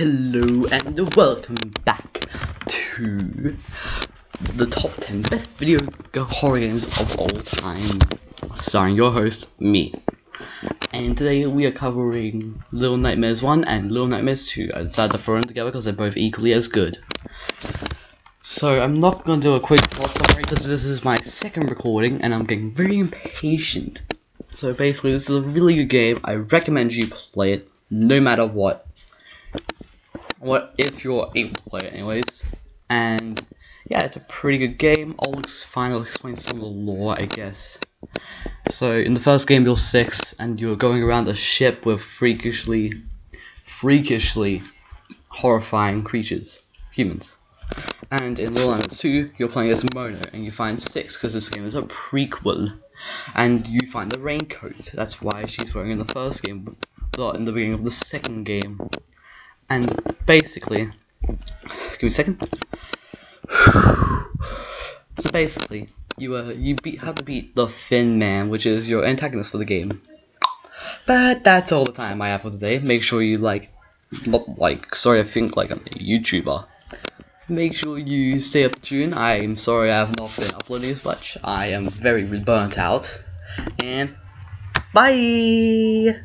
and welcome back to the top 10 best video horror games of all time, starring your host, me. And today we are covering Little Nightmares 1 and Little Nightmares 2. I decided to throw them together because they're both equally as good. So I'm not going to do a quick plot summary because this is my second recording and I'm getting very impatient. So basically this is a really good game, I recommend you play it no matter what. What if you're able to play it anyways. And yeah, it's a pretty good game. All looks fine. I'll explain some of the lore, I guess. So in the first game, you're six, and you're going around a ship with freakishly, freakishly horrifying creatures, humans. And in Little Nightmares 2, you're playing as Mono, and you find six because this game is a prequel. And you find the raincoat. That's why she's wearing in the first game, not in the beginning of the second game. And basically, give me a second. so basically, you uh, you beat have to beat the Thin Man, which is your antagonist for the game. But that's all the time I have for today. Make sure you like, not like, sorry, I think like I'm a YouTuber. Make sure you stay up to tune. I'm sorry I have not been uploading as much. I am very burnt out. And bye.